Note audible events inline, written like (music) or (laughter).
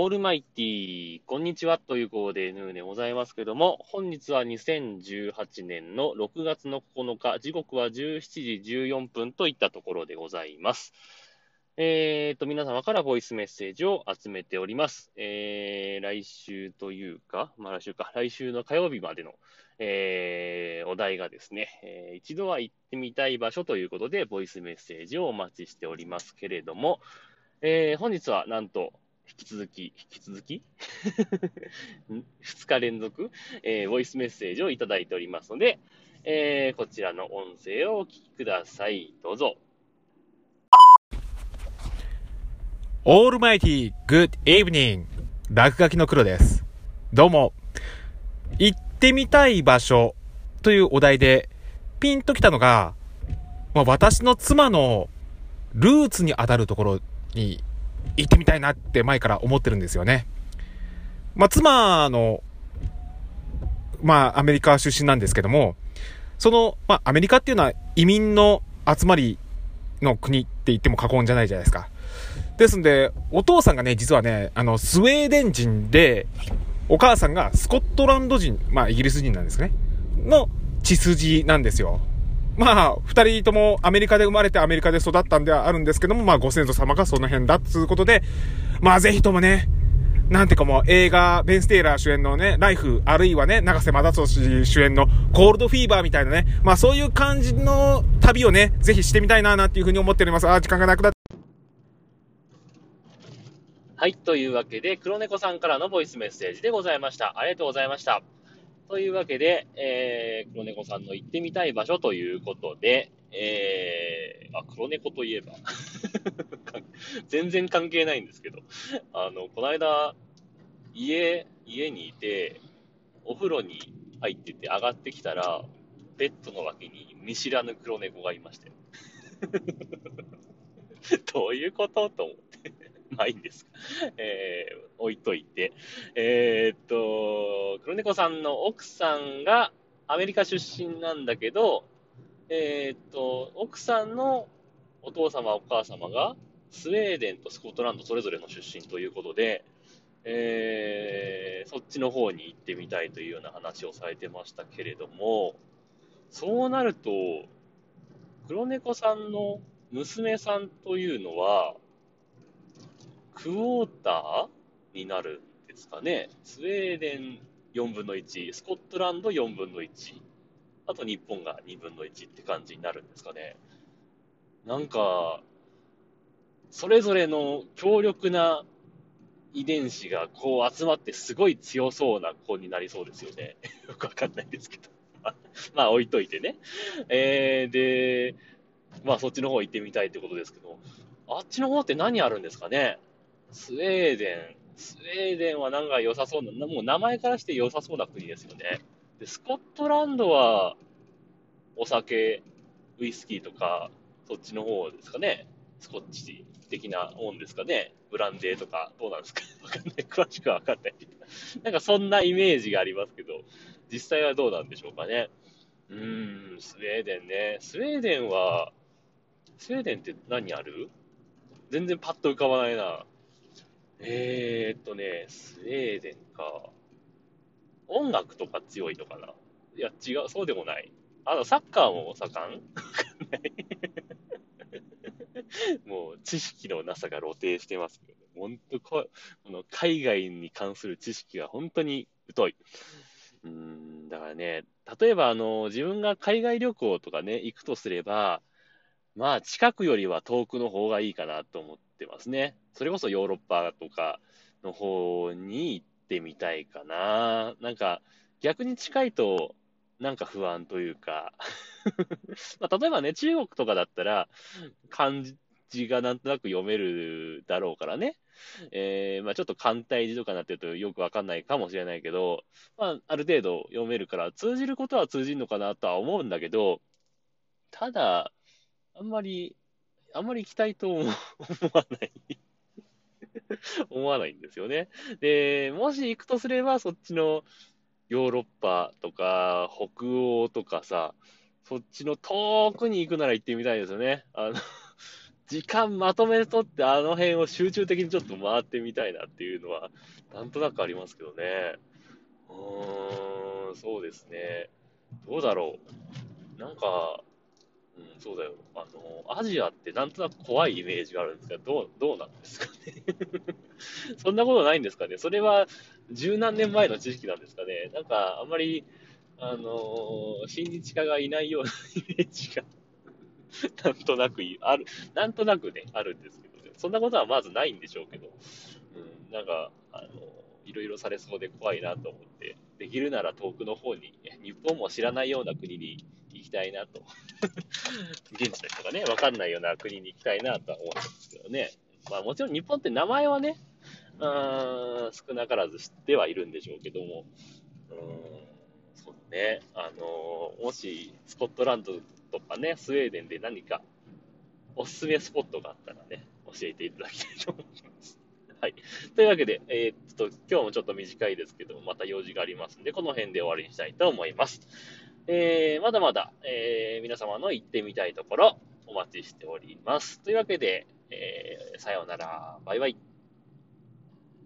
オールマイティー、こんにちはという号でヌーでございますけども、本日は2018年の6月の9日、時刻は17時14分といったところでございます。えーと、皆様からボイスメッセージを集めております。えー、来週というか、まあ来週か、来週の火曜日までの、えー、お題がですね、えー、一度は行ってみたい場所ということで、ボイスメッセージをお待ちしておりますけれども、えー、本日はなんと、引き続き、引き続き (laughs) ?2 日連続、えー、ボイスメッセージをいただいておりますので、えー、こちらの音声をお聞きください。どうぞ。オールマイティー、グッドイブニング。落書きの黒です。どうも。行ってみたい場所というお題で、ピンときたのが、まあ、私の妻のルーツにあたるところに行ってみたいなって前から思ってるんですよね。まあ、妻の、まあ、アメリカ出身なんですけども、その、まあ、アメリカっていうのは移民の集まりの国って言っても過言じゃないじゃないですか。ですんで、お父さんがね、実はね、あの、スウェーデン人で、お母さんがスコットランド人、まあ、イギリス人なんですね。の血筋なんですよ。まあ、二人ともアメリカで生まれてアメリカで育ったんではあるんですけども、まあ、ご先祖様がその辺だっつうことで、まあ、ぜひともね、なんてかもう映画、ベン・ステイラー主演のね、ライフ、あるいはね、長瀬正敏主演のコールドフィーバーみたいなね、まあそういう感じの旅をね、ぜひしてみたいな、なんていうふうに思っております。あ、時間がなくなっはい。というわけで、黒猫さんからのボイスメッセージでございました。ありがとうございました。というわけで、えー、黒猫さんの行ってみたい場所ということで、えー、あ、黒猫といえば。(laughs) 全然関係ないんですけど、あの、この間、家、家にいて、お風呂に入ってて上がってきたら、ベッドの脇に見知らぬ黒猫がいましたよ。(laughs) どういうこと？と思って。まあいいんです。(laughs) えー、置いといて。えー、っと、黒猫さんの奥さんがアメリカ出身なんだけど、えー、っと、奥さんのお父様、お母様がスウェーデンとスコットランドそれぞれの出身ということで、えー、そっちの方に行ってみたいというような話をされてましたけれども、そうなると、黒猫さんの娘さんというのは、クォーターになるんですかね。スウェーデン4分の1、スコットランド4分の1、あと日本が2分の1って感じになるんですかね。なんか、それぞれの強力な遺伝子がこう集まってすごい強そうな子になりそうですよね。(laughs) よくわかんないですけど。(laughs) まあ置いといてね。えー、で、まあそっちの方行ってみたいってことですけど、あっちの方って何あるんですかねスウェーデン。スウェーデンはなんか良さそうな、もう名前からして良さそうな国ですよね。で、スコットランドは、お酒、ウイスキーとか、そっちの方ですかね。スコッチ的なもんですかね。ブランデーとか、どうなんですか (laughs) わかんない。詳しくはわかんない。なんかそんなイメージがありますけど、実際はどうなんでしょうかね。うーん、スウェーデンね。スウェーデンは、スウェーデンって何ある？全然パッと浮かばないな。えー、っとね、スウェーデンか。音楽とか強いのかないや、違う、そうでもない。あの、サッカーも盛んわかんないもう、知識のなさが露呈してますけど、ね、本当こ、この海外に関する知識が本当に疎い。うん、だからね、例えばあの、自分が海外旅行とかね、行くとすれば、まあ、近くよりは遠くの方がいいかなと思っててますね。それこそヨーロッパとかの方に行ってみたいかな。なんか、逆に近いと、なんか不安というか (laughs) まあ、例えばね、中国とかだったら、漢字がなんとなく読めるだろうからね。えー、まあちょっと簡体字とかになってるとよくわかんないかもしれないけど、まあある程度読めるから通じることは通じるのかなとは思うんだけど、ただ、あんまり、あんまり行きたいと思 (laughs) わない (laughs) 思わないんですよね。で、もし行くとすれば、そっちのヨーロッパとか、北欧とかさ、そっちの遠くに行くなら行ってみたいですよね。あの (laughs) 時間まとめとってあの辺を集中的にちょっと回ってみたいなっていうのは、なんとなくありますけどね。うーん、そうですね。どうだろう。なんか、うん、そうだよ。あの、アジアってなんとなく怖いイメージがあるんですが、どう、どうなんですかね。(laughs) そんなことないんですかね。それは十何年前の知識なんですかね。なんか、あんまり、あの親日家がいないようなイメージが (laughs) なんとなくある、なんとなくね、あるんですけど、ね、そんなことはまずないんでしょうけど、うん、なんか、あの、いろいろされそうで怖いなと思って、できるなら遠くの方に、日本も知らないような国にきたいなと。現地の人がね、わかんないような国に行きたいなとは思うんですけどね。まあもちろん日本って名前はね、うん、少なからず知ってはいるんでしょうけども、うん、そうね、あのもしスコットランドとかね、スウェーデンで何かおすすめスポットがあったらね、教えていただきたいと思います。(laughs) はい。というわけで、えー、っと、今日もちょっと短いですけど、また用事がありますんで、この辺で終わりにしたいと思います。えー、まだまだ、えー、皆様の行ってみたいところ、お待ちしております。というわけで、えー、さようなら。バイバイ。